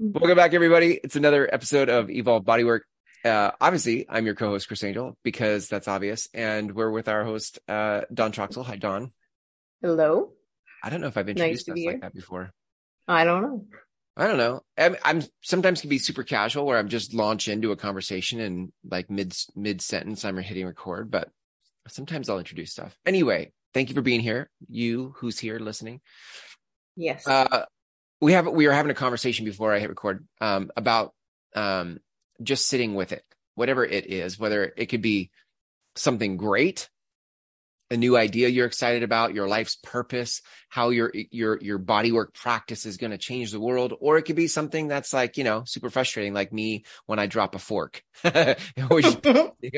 Welcome back, everybody. It's another episode of Evolve Bodywork. Uh, obviously, I'm your co-host, Chris Angel, because that's obvious. And we're with our host, uh, Dawn Troxel. Hi, Dawn. Hello. I don't know if I've introduced nice us like that before. I don't know. I don't know. I'm, I'm, sometimes can be super casual where I'm just launch into a conversation and like mid mid sentence I'm hitting record, but sometimes I'll introduce stuff. Anyway, thank you for being here. You who's here listening. Yes. Uh, we have we were having a conversation before I hit record um, about um, just sitting with it, whatever it is, whether it could be something great, a new idea you're excited about, your life's purpose, how your your your bodywork practice is going to change the world, or it could be something that's like you know super frustrating, like me when I drop a fork,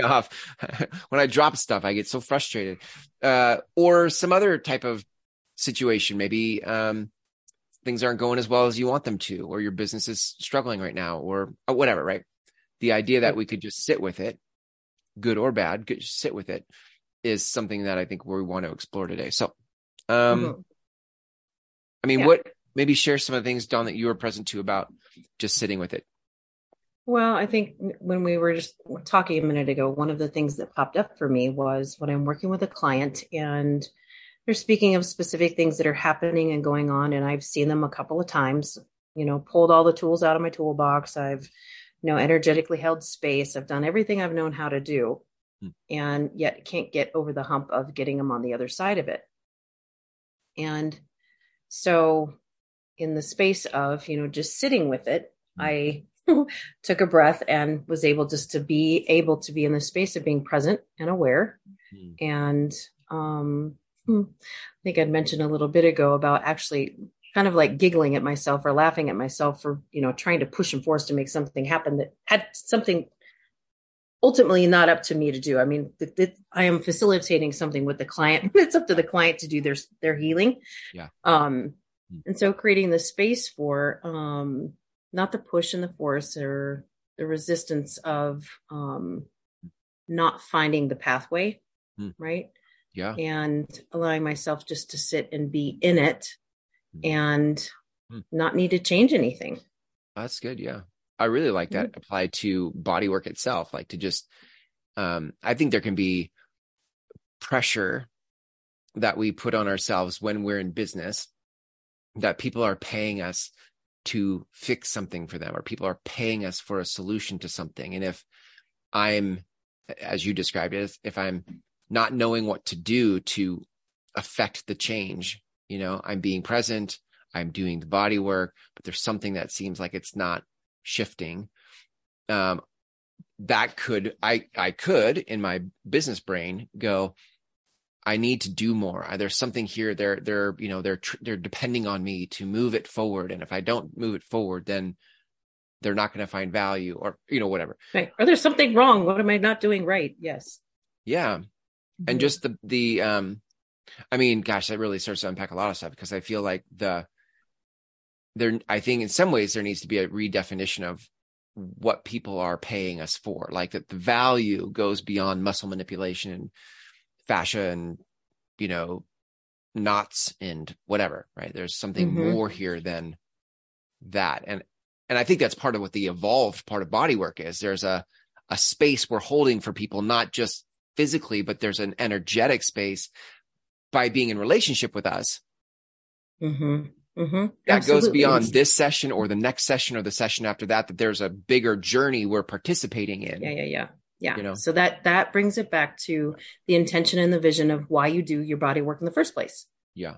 off. when I drop stuff, I get so frustrated, uh, or some other type of situation, maybe. Um, things aren't going as well as you want them to, or your business is struggling right now, or, or whatever, right? The idea that we could just sit with it, good or bad, just sit with it is something that I think we want to explore today. So, um, mm-hmm. I mean, yeah. what maybe share some of the things, Dawn, that you were present to about just sitting with it. Well, I think when we were just talking a minute ago, one of the things that popped up for me was when I'm working with a client and they're speaking of specific things that are happening and going on and i've seen them a couple of times you know pulled all the tools out of my toolbox i've you know energetically held space i've done everything i've known how to do hmm. and yet can't get over the hump of getting them on the other side of it and so in the space of you know just sitting with it hmm. i took a breath and was able just to be able to be in the space of being present and aware hmm. and um. I think I'd mentioned a little bit ago about actually kind of like giggling at myself or laughing at myself for, you know, trying to push and force to make something happen that had something ultimately not up to me to do. I mean, th- th- I am facilitating something with the client. it's up to the client to do their their healing. Yeah. Um, hmm. and so creating the space for um, not the push and the force or the resistance of um, not finding the pathway, hmm. right? Yeah and allowing myself just to sit and be in it mm. and mm. not need to change anything that's good yeah i really like that mm. applied to body work itself like to just um i think there can be pressure that we put on ourselves when we're in business that people are paying us to fix something for them or people are paying us for a solution to something and if i'm as you described it if i'm not knowing what to do to affect the change. You know, I'm being present, I'm doing the body work, but there's something that seems like it's not shifting. Um, that could I I could in my business brain go, I need to do more. There's something here. They're they're you know they're they're depending on me to move it forward, and if I don't move it forward, then they're not going to find value, or you know whatever. Right. Or there's something wrong. What am I not doing right? Yes. Yeah, and mm-hmm. just the the um i mean gosh that really starts to unpack a lot of stuff because i feel like the there i think in some ways there needs to be a redefinition of what people are paying us for like that the value goes beyond muscle manipulation and fascia and you know knots and whatever right there's something mm-hmm. more here than that and and i think that's part of what the evolved part of body work is there's a a space we're holding for people not just physically, but there's an energetic space by being in relationship with us. Mm-hmm. Mm-hmm. That Absolutely. goes beyond this session or the next session or the session after that, that there's a bigger journey we're participating in. Yeah, yeah, yeah. Yeah. You know? So that that brings it back to the intention and the vision of why you do your body work in the first place. Yeah.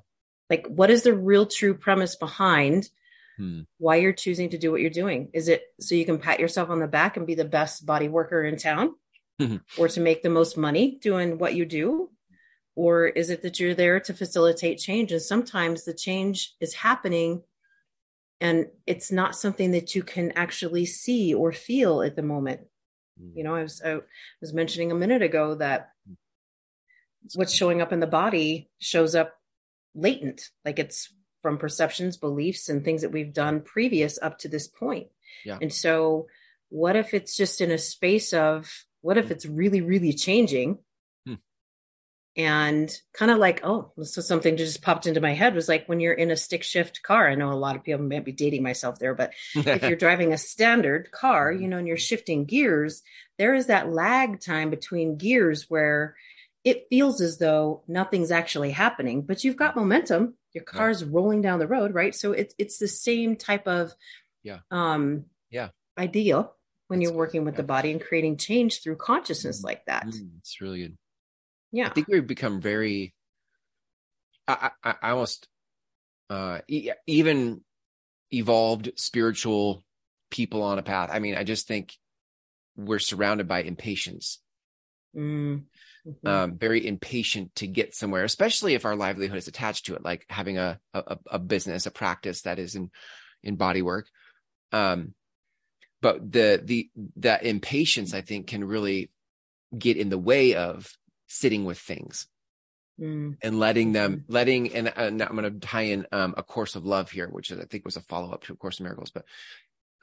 Like what is the real true premise behind hmm. why you're choosing to do what you're doing? Is it so you can pat yourself on the back and be the best body worker in town? Mm-hmm. or to make the most money doing what you do? Or is it that you're there to facilitate change? And sometimes the change is happening and it's not something that you can actually see or feel at the moment. Mm-hmm. You know, I was, I was mentioning a minute ago that what's showing up in the body shows up latent, like it's from perceptions, beliefs, and things that we've done previous up to this point. Yeah. And so, what if it's just in a space of what if hmm. it's really, really changing? Hmm. and kind of like oh this is something that just popped into my head was like when you're in a stick shift car i know a lot of people might be dating myself there but if you're driving a standard car you know and you're shifting gears there is that lag time between gears where it feels as though nothing's actually happening but you've got momentum your car's right. rolling down the road right so it's it's the same type of yeah um yeah idea when you're working with the body and creating change through consciousness mm-hmm. like that mm, it's really good yeah. I think we've become very, I, I, I almost, uh, e- even evolved spiritual people on a path. I mean, I just think we're surrounded by impatience. Mm. Mm-hmm. Um, very impatient to get somewhere, especially if our livelihood is attached to it, like having a, a, a business, a practice that is in, in body work. Um, but the, the, that impatience, I think can really get in the way of sitting with things mm. and letting them mm-hmm. letting and, and i'm going to tie in um, a course of love here which i think was a follow-up to a course of miracles but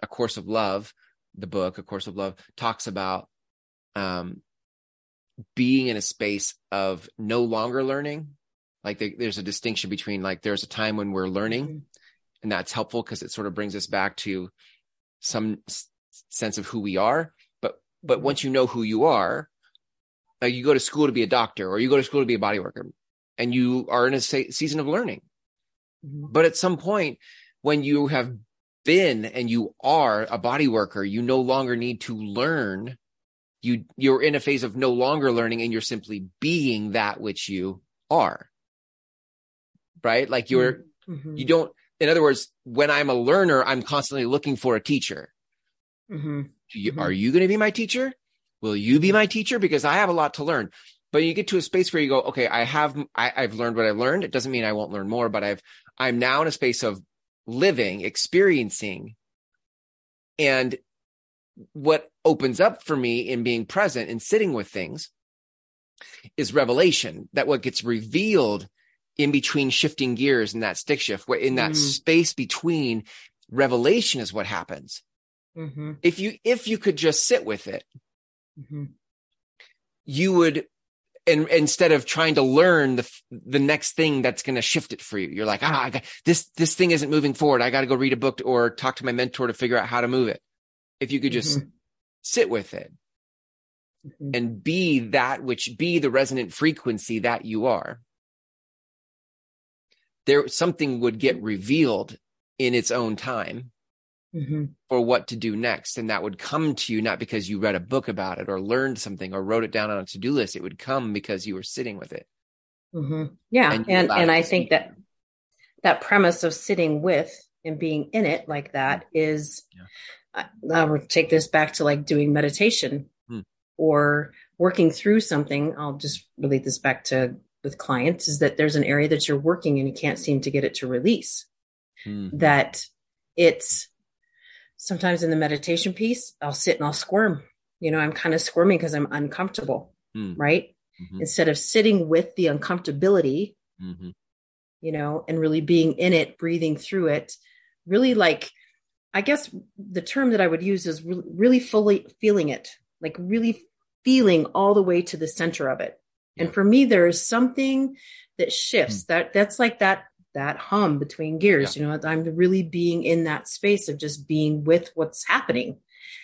a course of love the book a course of love talks about um, being in a space of no longer learning like the, there's a distinction between like there's a time when we're learning mm-hmm. and that's helpful because it sort of brings us back to some s- sense of who we are but but mm-hmm. once you know who you are like you go to school to be a doctor or you go to school to be a body worker and you are in a season of learning. Mm-hmm. But at some point when you have been and you are a body worker, you no longer need to learn. You, you're in a phase of no longer learning and you're simply being that which you are. Right? Like you're, mm-hmm. you don't, in other words, when I'm a learner, I'm constantly looking for a teacher. Mm-hmm. You, are you going to be my teacher? Will you be my teacher? Because I have a lot to learn. But you get to a space where you go, okay, I have, I, I've learned what I've learned. It doesn't mean I won't learn more, but I've, I'm now in a space of living, experiencing. And what opens up for me in being present and sitting with things is revelation that what gets revealed in between shifting gears and that stick shift, where in that mm. space between revelation is what happens. Mm-hmm. If you, if you could just sit with it mm-hmm. you would and instead of trying to learn the the next thing that's going to shift it for you you're like ah got, this this thing isn't moving forward i got to go read a book or talk to my mentor to figure out how to move it if you could just mm-hmm. sit with it mm-hmm. and be that which be the resonant frequency that you are there something would get revealed in its own time mm-hmm. for what to do next. And that would come to you not because you read a book about it or learned something or wrote it down on a to do list. It would come because you were sitting with it. Mm-hmm. Yeah. And, and, and I think that that premise of sitting with and being in it like that is, yeah. I, will take this back to like doing meditation hmm. or working through something. I'll just relate this back to with clients is that there's an area that you're working and you can't seem to get it to release. Mm-hmm. That it's sometimes in the meditation piece, I'll sit and I'll squirm. You know, I'm kind of squirming because I'm uncomfortable, mm. right? Mm-hmm. Instead of sitting with the uncomfortability, mm-hmm. you know, and really being in it, breathing through it, really like, I guess the term that I would use is re- really fully feeling it, like really feeling all the way to the center of it. And for me, there is something that shifts. Mm. That that's like that that hum between gears. Yeah. You know, I'm really being in that space of just being with what's happening.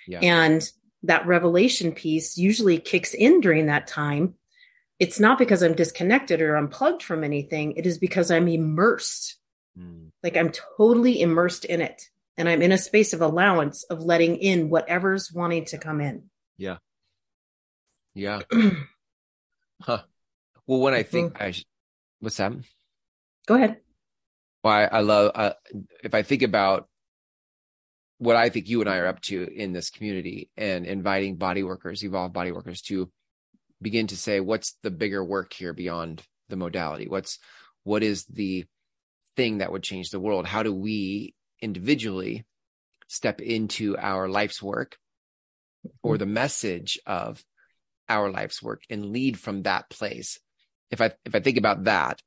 Yeah. And that revelation piece usually kicks in during that time. It's not because I'm disconnected or unplugged from anything. It is because I'm immersed. Mm. Like I'm totally immersed in it. And I'm in a space of allowance of letting in whatever's wanting to come in. Yeah. Yeah. huh. Well, when I think mm-hmm. I, what's that? Go ahead why I love uh, if I think about what I think you and I are up to in this community and inviting body workers, evolved body workers to begin to say what's the bigger work here beyond the modality? What's what is the thing that would change the world? How do we individually step into our life's work or the message of our life's work and lead from that place? If I if I think about that,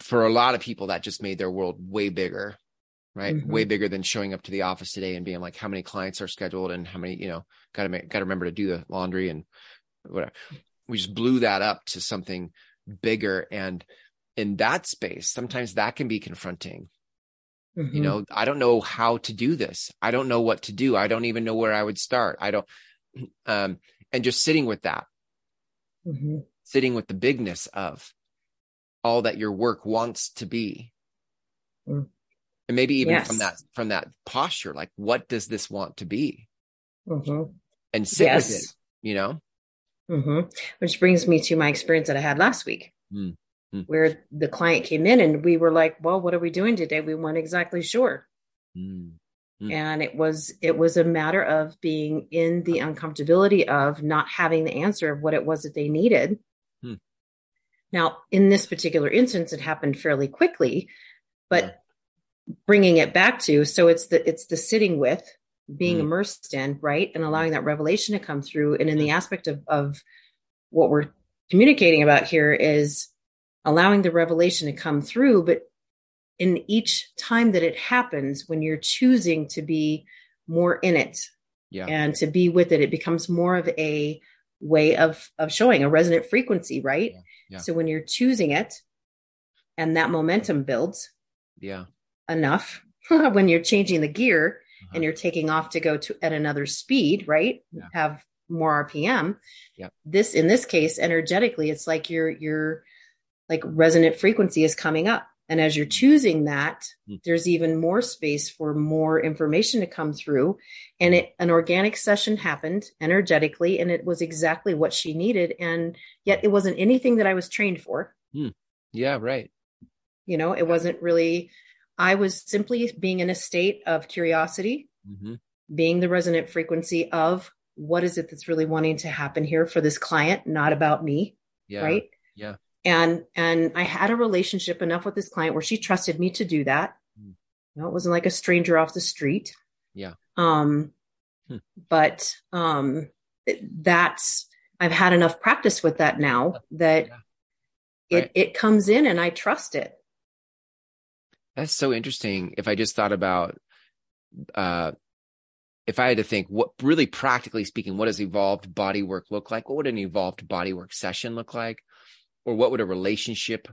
for a lot of people that just made their world way bigger right? Mm-hmm. way bigger than showing up to the office today and being like how many clients are scheduled and how many you know got to make got to remember to do the laundry and whatever. We just blew that up to something bigger. And in that space sometimes that can be confronting. Mm-hmm. you know i don't know how to do this. I don't know what to do. I don't even know where i would start. I don't um and just sitting with that mm-hmm. sitting with the bigness of all that your work wants to be mm. and maybe even yes. from that from that posture like what does this want to be mm-hmm. and sit yes. with it you know mm-hmm. which brings me to my experience that i had last week mm. Mm. where the client came in and we were like well what are we doing today we weren't exactly sure mm. Mm. and it was it was a matter of being in the uncomfortability of not having the answer of what it was that they needed now, in this particular instance, it happened fairly quickly, but yeah. bringing it back to so it's the it's the sitting with being mm. immersed in right and allowing that revelation to come through and in the aspect of of what we're communicating about here is allowing the revelation to come through but in each time that it happens when you're choosing to be more in it yeah. and to be with it it becomes more of a way of of showing a resonant frequency right yeah. So when you're choosing it and that momentum builds yeah enough when you're changing the gear uh-huh. and you're taking off to go to at another speed, right? Yeah. Have more RPM. Yeah. This in this case, energetically, it's like your your like resonant frequency is coming up. And as you're choosing that, mm. there's even more space for more information to come through. And it, an organic session happened energetically, and it was exactly what she needed. And yet it wasn't anything that I was trained for. Mm. Yeah, right. You know, it wasn't really, I was simply being in a state of curiosity, mm-hmm. being the resonant frequency of what is it that's really wanting to happen here for this client, not about me. Yeah. Right. Yeah and and i had a relationship enough with this client where she trusted me to do that mm. you know, it wasn't like a stranger off the street yeah um hmm. but um that's i've had enough practice with that now that yeah. right. it it comes in and i trust it that's so interesting if i just thought about uh if I had to think what really practically speaking, what does evolved body work look like? What would an evolved body work session look like? Or what would a relationship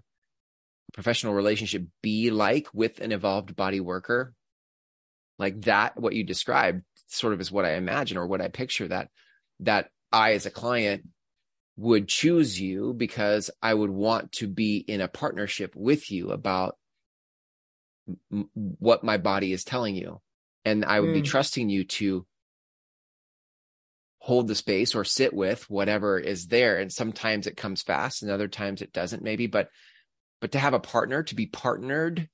professional relationship be like with an evolved body worker like that what you described sort of is what i imagine or what i picture that that i as a client would choose you because i would want to be in a partnership with you about m- what my body is telling you and i would mm. be trusting you to hold the space or sit with whatever is there. And sometimes it comes fast and other times it doesn't maybe but but to have a partner to be partnered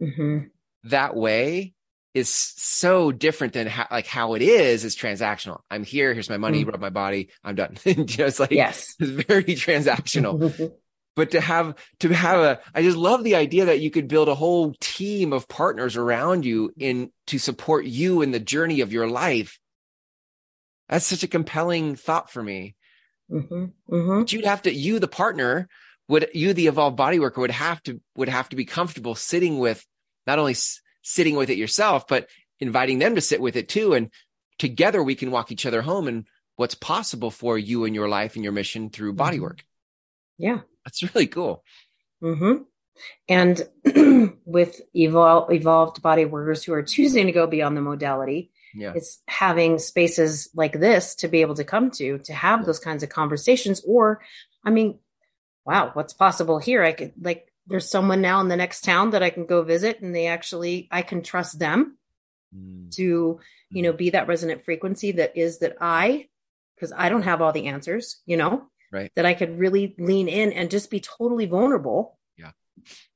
mm-hmm. that way is so different than how like how it is is transactional. I'm here here's my money mm-hmm. rub my body i'm done. It's like yes. it's very transactional. But to have to have a i just love the idea that you could build a whole team of partners around you in to support you in the journey of your life that's such a compelling thought for me. Mm-hmm, mm-hmm. But you'd have to, you, the partner, would you, the evolved body worker, would have to would have to be comfortable sitting with not only s- sitting with it yourself, but inviting them to sit with it too, and together we can walk each other home and what's possible for you and your life and your mission through body mm-hmm. work. Yeah, that's really cool. Mm-hmm. And with evol- evolved body workers who are choosing to go beyond the modality, yeah. it's having spaces like this to be able to come to to have yeah. those kinds of conversations or i mean wow what's possible here i could like there's someone now in the next town that i can go visit and they actually i can trust them mm. to you know mm. be that resonant frequency that is that i because i don't have all the answers you know right that i could really lean in and just be totally vulnerable yeah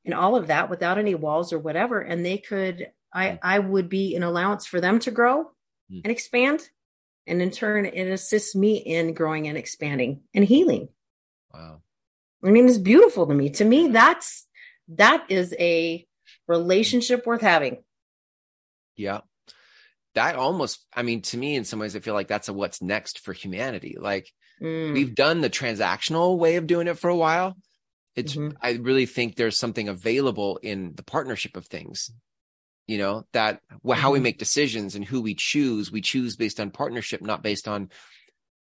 and all of that without any walls or whatever and they could I, mm. I would be an allowance for them to grow mm. and expand. And in turn, it assists me in growing and expanding and healing. Wow. I mean, it's beautiful to me. To me, that's, that is a relationship worth having. Yeah. That almost, I mean, to me, in some ways, I feel like that's a what's next for humanity. Like mm. we've done the transactional way of doing it for a while. It's, mm-hmm. I really think there's something available in the partnership of things you know that well, how we mm-hmm. make decisions and who we choose we choose based on partnership not based on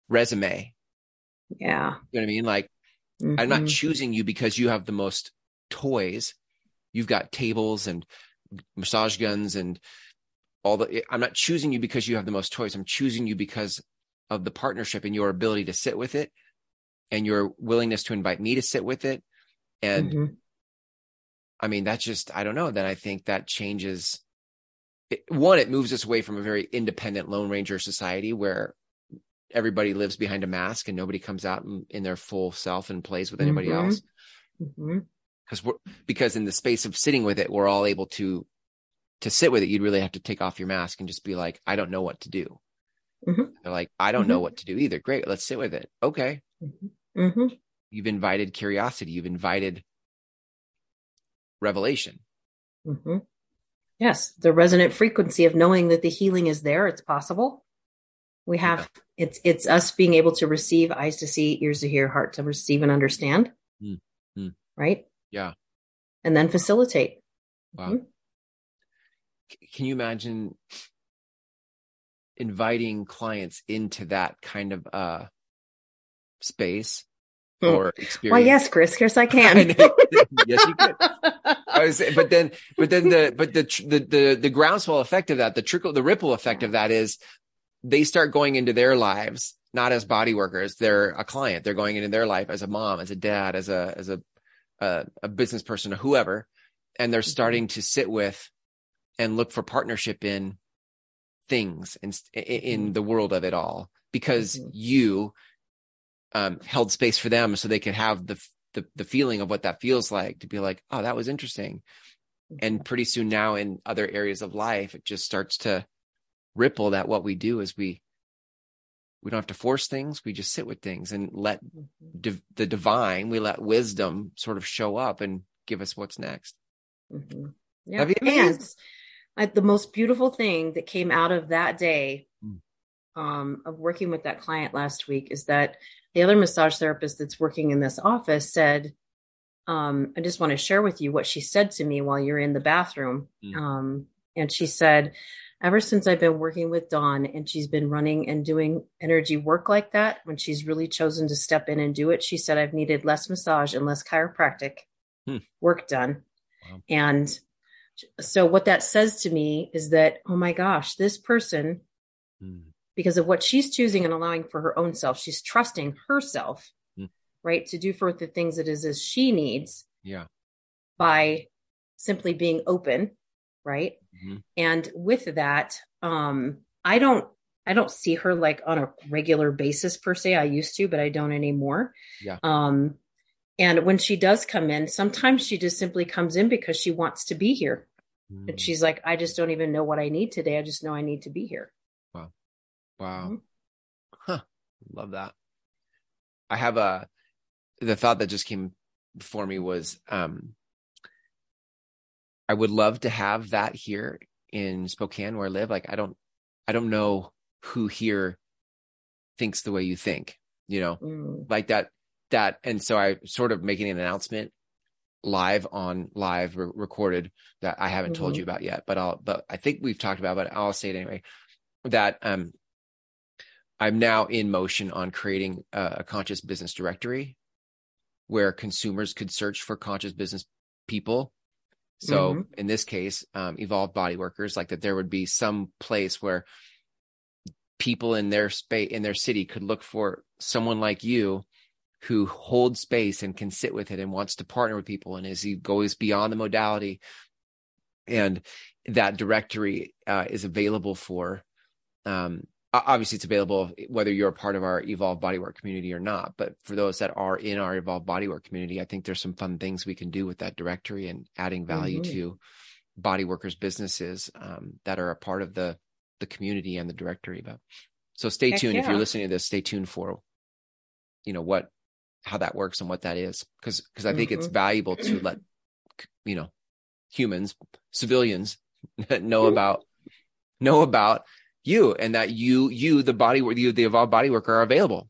resume Yeah. You know what I mean? Like, mm-hmm. I'm not mm-hmm. choosing you because you have the most toys. You've got tables and massage guns and all the, I'm not choosing you because you have the most toys. I'm choosing you because of the partnership and your ability to sit with it and your willingness to invite me to sit with it. And mm-hmm. I mean, that's just, I don't know. Then I think that changes. It, one, it moves us away from a very independent Lone Ranger society where everybody lives behind a mask and nobody comes out in, in their full self and plays with anybody mm-hmm. else. Mm-hmm. Because we're because in the space of sitting with it, we're all able to to sit with it. You'd really have to take off your mask and just be like, I don't know what to do. Mm-hmm. They're like, I don't know mm-hmm. what to do either. Great, let's sit with it. Okay. Mm-hmm. mm-hmm. You've invited curiosity. You've invited revelation. Mm-hmm. Yes, the resonant frequency of knowing that the healing is there. It's possible. We have yeah. it's it's us being able to receive, eyes to see, ears to hear, heart to receive and understand. Mm-hmm. Right. Yeah. And then facilitate. Wow. Mm-hmm. Can you imagine inviting clients into that kind of uh space. Or experience. Well, yes, Chris, Chris, I can. yes, you could. I was, but then, but then the, but the, the, the, the groundswell effect of that, the trickle, the ripple effect of that is they start going into their lives, not as body workers. They're a client. They're going into their life as a mom, as a dad, as a, as a, a, a business person or whoever. And they're mm-hmm. starting to sit with and look for partnership in things in, in mm-hmm. the world of it all because mm-hmm. you um, held space for them so they could have the, the, the feeling of what that feels like to be like, oh, that was interesting. Mm-hmm. And pretty soon now in other areas of life, it just starts to ripple that what we do is we we don't have to force things we just sit with things and let mm-hmm. div- the divine we let wisdom sort of show up and give us what's next mm-hmm. yeah and I, the most beautiful thing that came out of that day mm. Um, of working with that client last week is that the other massage therapist that's working in this office said, um, I just want to share with you what she said to me while you're in the bathroom. Mm. Um, and she said, ever since I've been working with Dawn and she's been running and doing energy work like that, when she's really chosen to step in and do it, she said, I've needed less massage and less chiropractic hmm. work done. Wow. And so what that says to me is that, oh my gosh, this person, mm. Because of what she's choosing and allowing for her own self, she's trusting herself, mm. right, to do for the things that is as she needs. Yeah. By simply being open, right? Mm-hmm. And with that, um, I don't I don't see her like on a regular basis per se. I used to, but I don't anymore. Yeah. Um, and when she does come in, sometimes she just simply comes in because she wants to be here. Mm. And she's like, I just don't even know what I need today. I just know I need to be here. Wow. Mm-hmm. Huh. Love that. I have a, the thought that just came before me was, um, I would love to have that here in Spokane where I live. Like, I don't, I don't know who here thinks the way you think, you know, mm. like that that and so I sort of making an announcement live on live re- recorded that I haven't mm-hmm. told you about yet, but I'll but I think we've talked about, but I'll say it anyway. That um I'm now in motion on creating a, a conscious business directory where consumers could search for conscious business people. So mm-hmm. in this case, um, evolved body workers, like that there would be some place where people in their space in their city could look for someone like you who holds space and can sit with it and wants to partner with people and as he goes beyond the modality and that directory uh, is available for um, obviously it's available whether you're a part of our evolved bodywork community or not but for those that are in our evolved bodywork community i think there's some fun things we can do with that directory and adding value mm-hmm. to body workers businesses um, that are a part of the the community and the directory but so stay Heck tuned yeah. if you're listening to this stay tuned for you know what how that works and what that is because because I think mm-hmm. it's valuable to let you know humans civilians know about know about you and that you you the body you the evolved body worker are available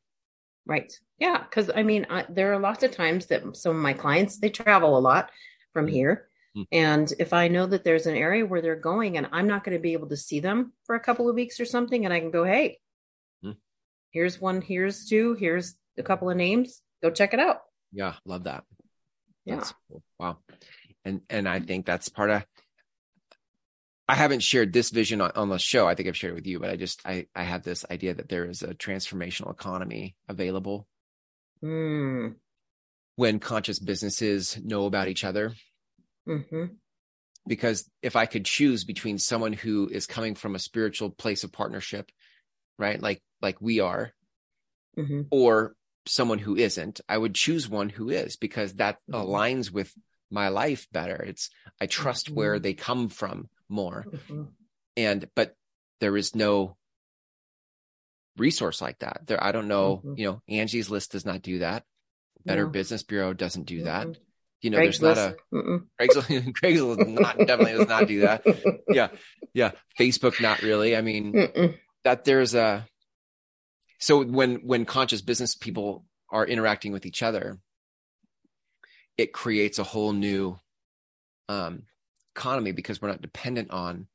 right yeah because i mean I, there are lots of times that some of my clients they travel a lot from mm-hmm. here mm-hmm. and if i know that there's an area where they're going and i'm not going to be able to see them for a couple of weeks or something and i can go hey mm-hmm. here's one here's two here's a couple of names, go check it out. Yeah, love that. Yeah. Cool. Wow. And and I think that's part of I haven't shared this vision on, on the show. I think I've shared it with you, but I just I I have this idea that there is a transformational economy available Mm. when conscious businesses know about each other. hmm Because if I could choose between someone who is coming from a spiritual place of partnership, right, like like we are, hmm or someone who isn't, I would choose one who is because that Mhm. aligns with my life better. It's I trust where Mhm. they come from more. hmm And but there is no resource like that. There I don't know, Mhm. you know, Angie's list does not do that. Better No. Business Bureau doesn't do that. Mhm. You know, there's not a Mm-mm. Craigslist Craigslist not definitely does not do that. Yeah. Yeah. Facebook not really. I mean, Mm-mm. that there's a so when when conscious business people are interacting with each other it creates a whole new um economy because we're not dependent on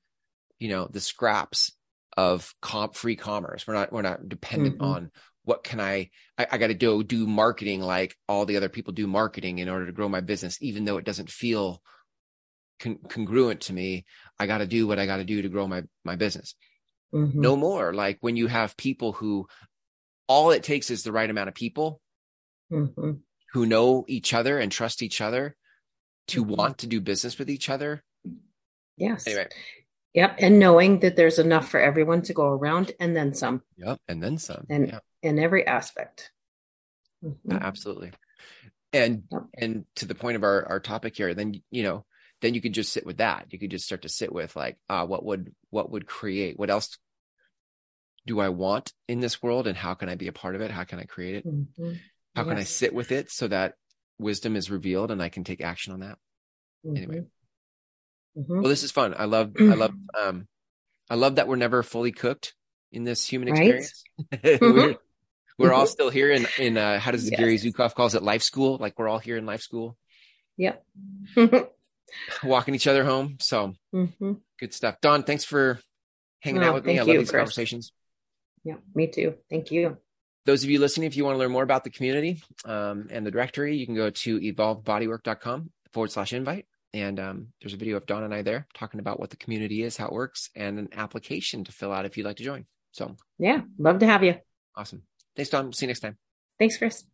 you know the scraps of comp free commerce we're not we're not dependent Mhm. on what can i i, I got to do do marketing like all the other people do marketing in order to grow my business even though it doesn't feel con- congruent to me i got to do what i got to do to grow my my business Mhm. no more like when you have people who all it takes is the right amount of people Mhm. who know each other and trust each other to Mhm. want to do business with each other Yes. anyway Yep. And knowing that there's enough for everyone to go around and then some yep and then some And- yeah, in every aspect. Mhm. absolutely and Yep. and to the point of our our topic here then you know then you could just sit with that you could just start to sit with like uh what would what would create what else do i want in this world and how can i be a part of it how can i create it Mhm. how can i sit with it so that wisdom is revealed and i can take action on that Anyway. Mhm. well this is fun i love i love um i love that we're never fully cooked in this human Right? experience we're, we're all still here in in uh how does Yes. gary Zukav calls it life school like we're all here in life school Yep. walking each other home so Mhm. good stuff dawn thanks for hanging Oh, out with me i love you, these Chris. conversations Yeah. Me too. Thank you. those of you listening if you want to learn more about the community um, and the directory you can go to evolvebodywork.com forward slash invite and um, there's a video of dawn and i there talking about what the community is how it works and an application to fill out if you'd like to join so Yeah. Love to have you. awesome thanks dawn see you next time Thanks, Chris.